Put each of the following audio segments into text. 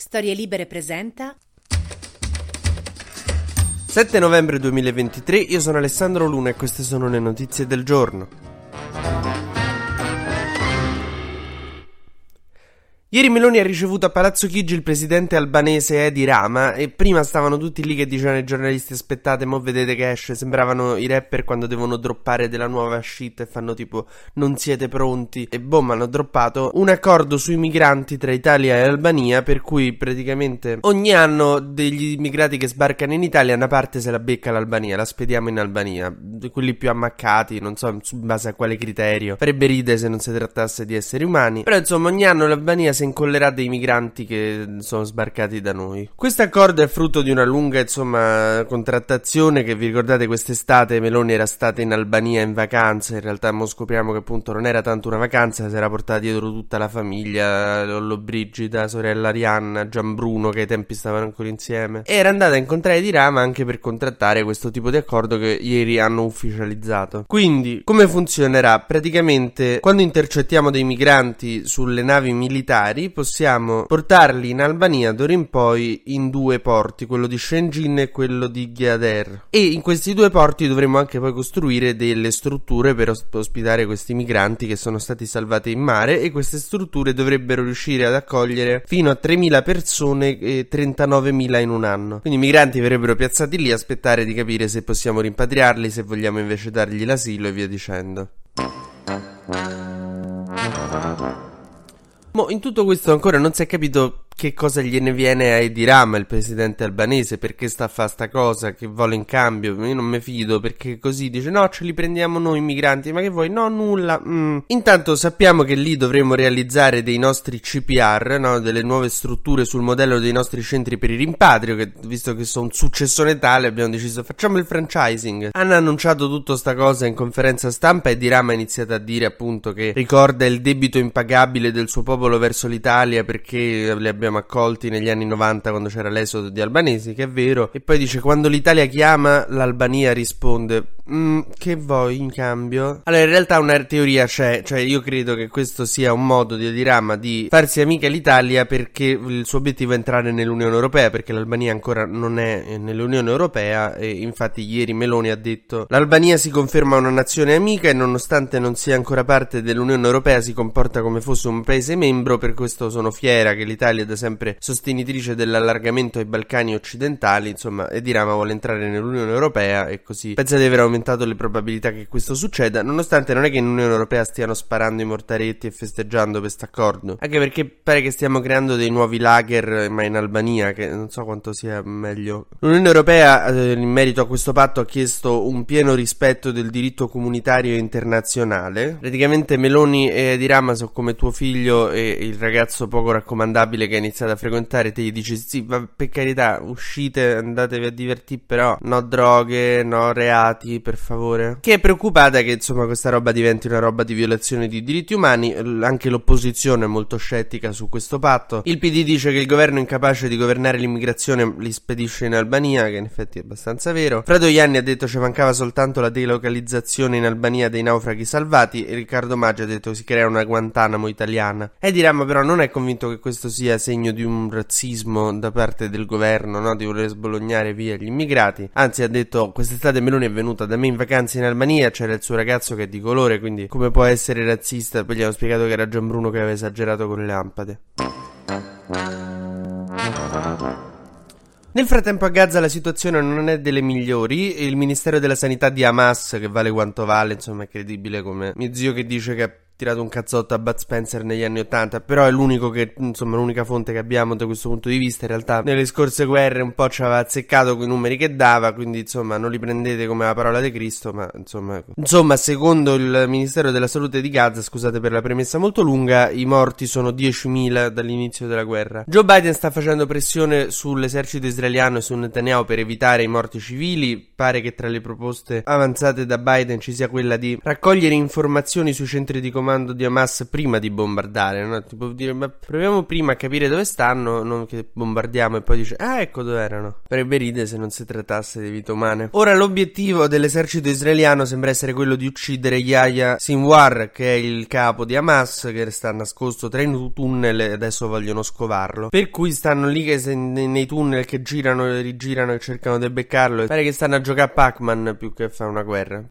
Storie Libere presenta 7 novembre 2023, io sono Alessandro Luna e queste sono le notizie del giorno. Ieri Meloni ha ricevuto a Palazzo Chigi il presidente albanese Edi Rama e prima stavano tutti lì che dicevano ai giornalisti aspettate, mo vedete che esce, sembravano i rapper quando devono droppare della nuova shit e fanno tipo non siete pronti. E boom hanno droppato un accordo sui migranti tra Italia e Albania per cui praticamente ogni anno degli immigrati che sbarcano in Italia una parte se la becca l'Albania, la spediamo in Albania, quelli più ammaccati, non so in base a quale criterio, farebbe ridere se non si trattasse di esseri umani, però insomma ogni anno l'Albania si incollerà dei migranti che sono sbarcati da noi. Questo accordo è frutto di una lunga, insomma, contrattazione che vi ricordate quest'estate Meloni era stata in Albania in vacanza, in realtà mo scopriamo che appunto non era tanto una vacanza, si era portata dietro tutta la famiglia, Lollo Brigida, sorella Arianna, Gian Bruno che ai tempi stavano ancora insieme. Era andata a incontrare Di Rama anche per contrattare questo tipo di accordo che ieri hanno ufficializzato. Quindi, come funzionerà? Praticamente quando intercettiamo dei migranti sulle navi militari militari possiamo portarli in Albania d'ora in poi in due porti, quello di Shenzhen e quello di Gyader. E in questi due porti dovremo anche poi costruire delle strutture per ospitare questi migranti che sono stati salvati in mare e queste strutture dovrebbero riuscire ad accogliere fino a 3.000 persone e 39.000 in un anno. Quindi i migranti verrebbero piazzati lì aspettare di capire se possiamo rimpatriarli, se vogliamo invece dargli l'asilo e via dicendo. Mo, in tutto questo ancora non si è capito che cosa gliene viene a Edi Rama, il presidente albanese, perché sta a fare sta cosa, che vuole in cambio, io non mi fido, perché così dice no, ce li prendiamo noi i migranti, ma che vuoi? No, nulla. Mm. Intanto sappiamo che lì dovremo realizzare dei nostri CPR, no? delle nuove strutture sul modello dei nostri centri per il rimpatrio, che visto che sono un successone tale abbiamo deciso facciamo il franchising. Hanno annunciato tutta sta cosa in conferenza stampa e Edi Rama ha iniziato a dire appunto che ricorda il debito impagabile del suo popolo verso l'Italia perché li abbiamo abbiamo accolti negli anni 90 quando c'era l'esodo di albanesi, che è vero. E poi dice: Quando l'Italia chiama, l'Albania risponde. Mm, che vuoi in cambio? Allora, in realtà una teoria c'è, cioè io credo che questo sia un modo di Adirama di farsi amica l'Italia perché il suo obiettivo è entrare nell'Unione Europea, perché l'Albania ancora non è nell'Unione Europea e infatti ieri Meloni ha detto l'Albania si conferma una nazione amica e nonostante non sia ancora parte dell'Unione Europea si comporta come fosse un paese membro, per questo sono fiera che l'Italia da sempre sostenitrice dell'allargamento ai Balcani occidentali, insomma, e Dirama vuole entrare nell'Unione Europea e così pensa di aver aumentato le probabilità che questo succeda, nonostante non è che in Unione Europea stiano sparando i mortaretti e festeggiando questo accordo, anche perché pare che stiamo creando dei nuovi lager, ma in Albania, che non so quanto sia meglio. L'Unione Europea, eh, in merito a questo patto, ha chiesto un pieno rispetto del diritto comunitario internazionale. Praticamente Meloni e Dirama sono come tuo figlio e il ragazzo poco raccomandabile che ha iniziato a frequentare, te gli dici sì, ma per carità, uscite, andatevi a divertire, però no droghe, no reati, per favore. Che è preoccupata che insomma questa roba diventi una roba di violazione di diritti umani, anche l'opposizione è molto scettica su questo patto. Il PD dice che il governo incapace di governare l'immigrazione li spedisce in Albania, che in effetti è abbastanza vero. Fredo Ianni ha detto ci mancava soltanto la delocalizzazione in Albania dei naufraghi salvati e Riccardo Maggio ha detto si crea una Guantanamo italiana. E diremmo però non è convinto che questo sia segno di un razzismo da parte del governo, no? di voler sbolognare via gli immigrati. Anzi, ha detto: Quest'estate Meloni è venuta da me in vacanza in Albania. C'era il suo ragazzo che è di colore, quindi come può essere razzista? Poi gli hanno spiegato che era Gian Bruno che aveva esagerato con le lampade. Nel frattempo a Gaza la situazione non è delle migliori, il Ministero della Sanità di Hamas, che vale quanto vale, insomma è credibile come mio zio che dice che tirato un cazzotto a Bud Spencer negli anni Ottanta, però è l'unico che, insomma, l'unica fonte che abbiamo da questo punto di vista. In realtà, nelle scorse guerre un po' ci aveva azzeccato con i numeri che dava, quindi, insomma, non li prendete come la parola di Cristo, ma, insomma, insomma, secondo il Ministero della Salute di Gaza, scusate per la premessa molto lunga, i morti sono 10.000 dall'inizio della guerra. Joe Biden sta facendo pressione sull'esercito israeliano e su Netanyahu per evitare i morti civili. Pare che tra le proposte avanzate da Biden ci sia quella di raccogliere informazioni sui centri di comando comando di Hamas prima di bombardare, no? Tipo dire, ma proviamo prima a capire dove stanno, non che bombardiamo e poi dice, ah ecco dove erano. Farebbe ride se non si trattasse di vite umane. Ora l'obiettivo dell'esercito israeliano sembra essere quello di uccidere Yahya Sinwar, che è il capo di Hamas, che sta nascosto tra i tunnel e adesso vogliono scovarlo. Per cui stanno lì che se, nei tunnel che girano e rigirano e cercano di beccarlo. E pare che stanno a giocare a Pac-Man più che a fare una guerra.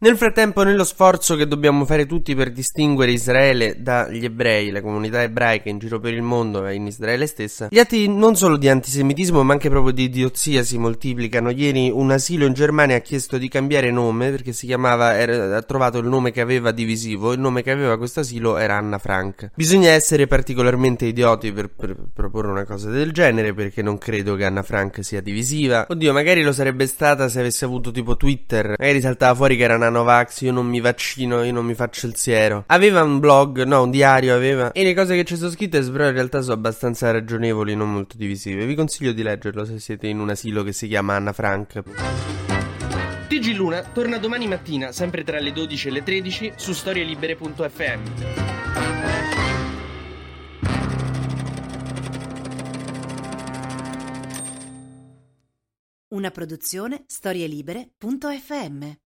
Nel frattempo, nello sforzo che dobbiamo fare tutti per distinguere Israele dagli ebrei, le comunità ebraiche in giro per il mondo e in Israele stessa, gli atti non solo di antisemitismo ma anche proprio di idiozia si moltiplicano. Ieri un asilo in Germania ha chiesto di cambiare nome perché si chiamava, era, ha trovato il nome che aveva divisivo, il nome che aveva questo asilo era Anna Frank. Bisogna essere particolarmente idioti per, per, proporre una cosa del genere perché non credo che Anna Frank sia divisiva. Oddio, magari lo sarebbe stata se avesse avuto tipo Twitter, magari saltava fuori che era una Novax, io non mi vaccino, io non mi faccio il siero. Aveva un blog, no, un diario aveva. E le cose che ci sono scritte, però in realtà sono abbastanza ragionevoli, non molto divisive. Vi consiglio di leggerlo se siete in un asilo che si chiama Anna Frank. TG Luna torna domani mattina, sempre tra le 12 e le 13, su storielibere.fm. Una produzione storielibere.fm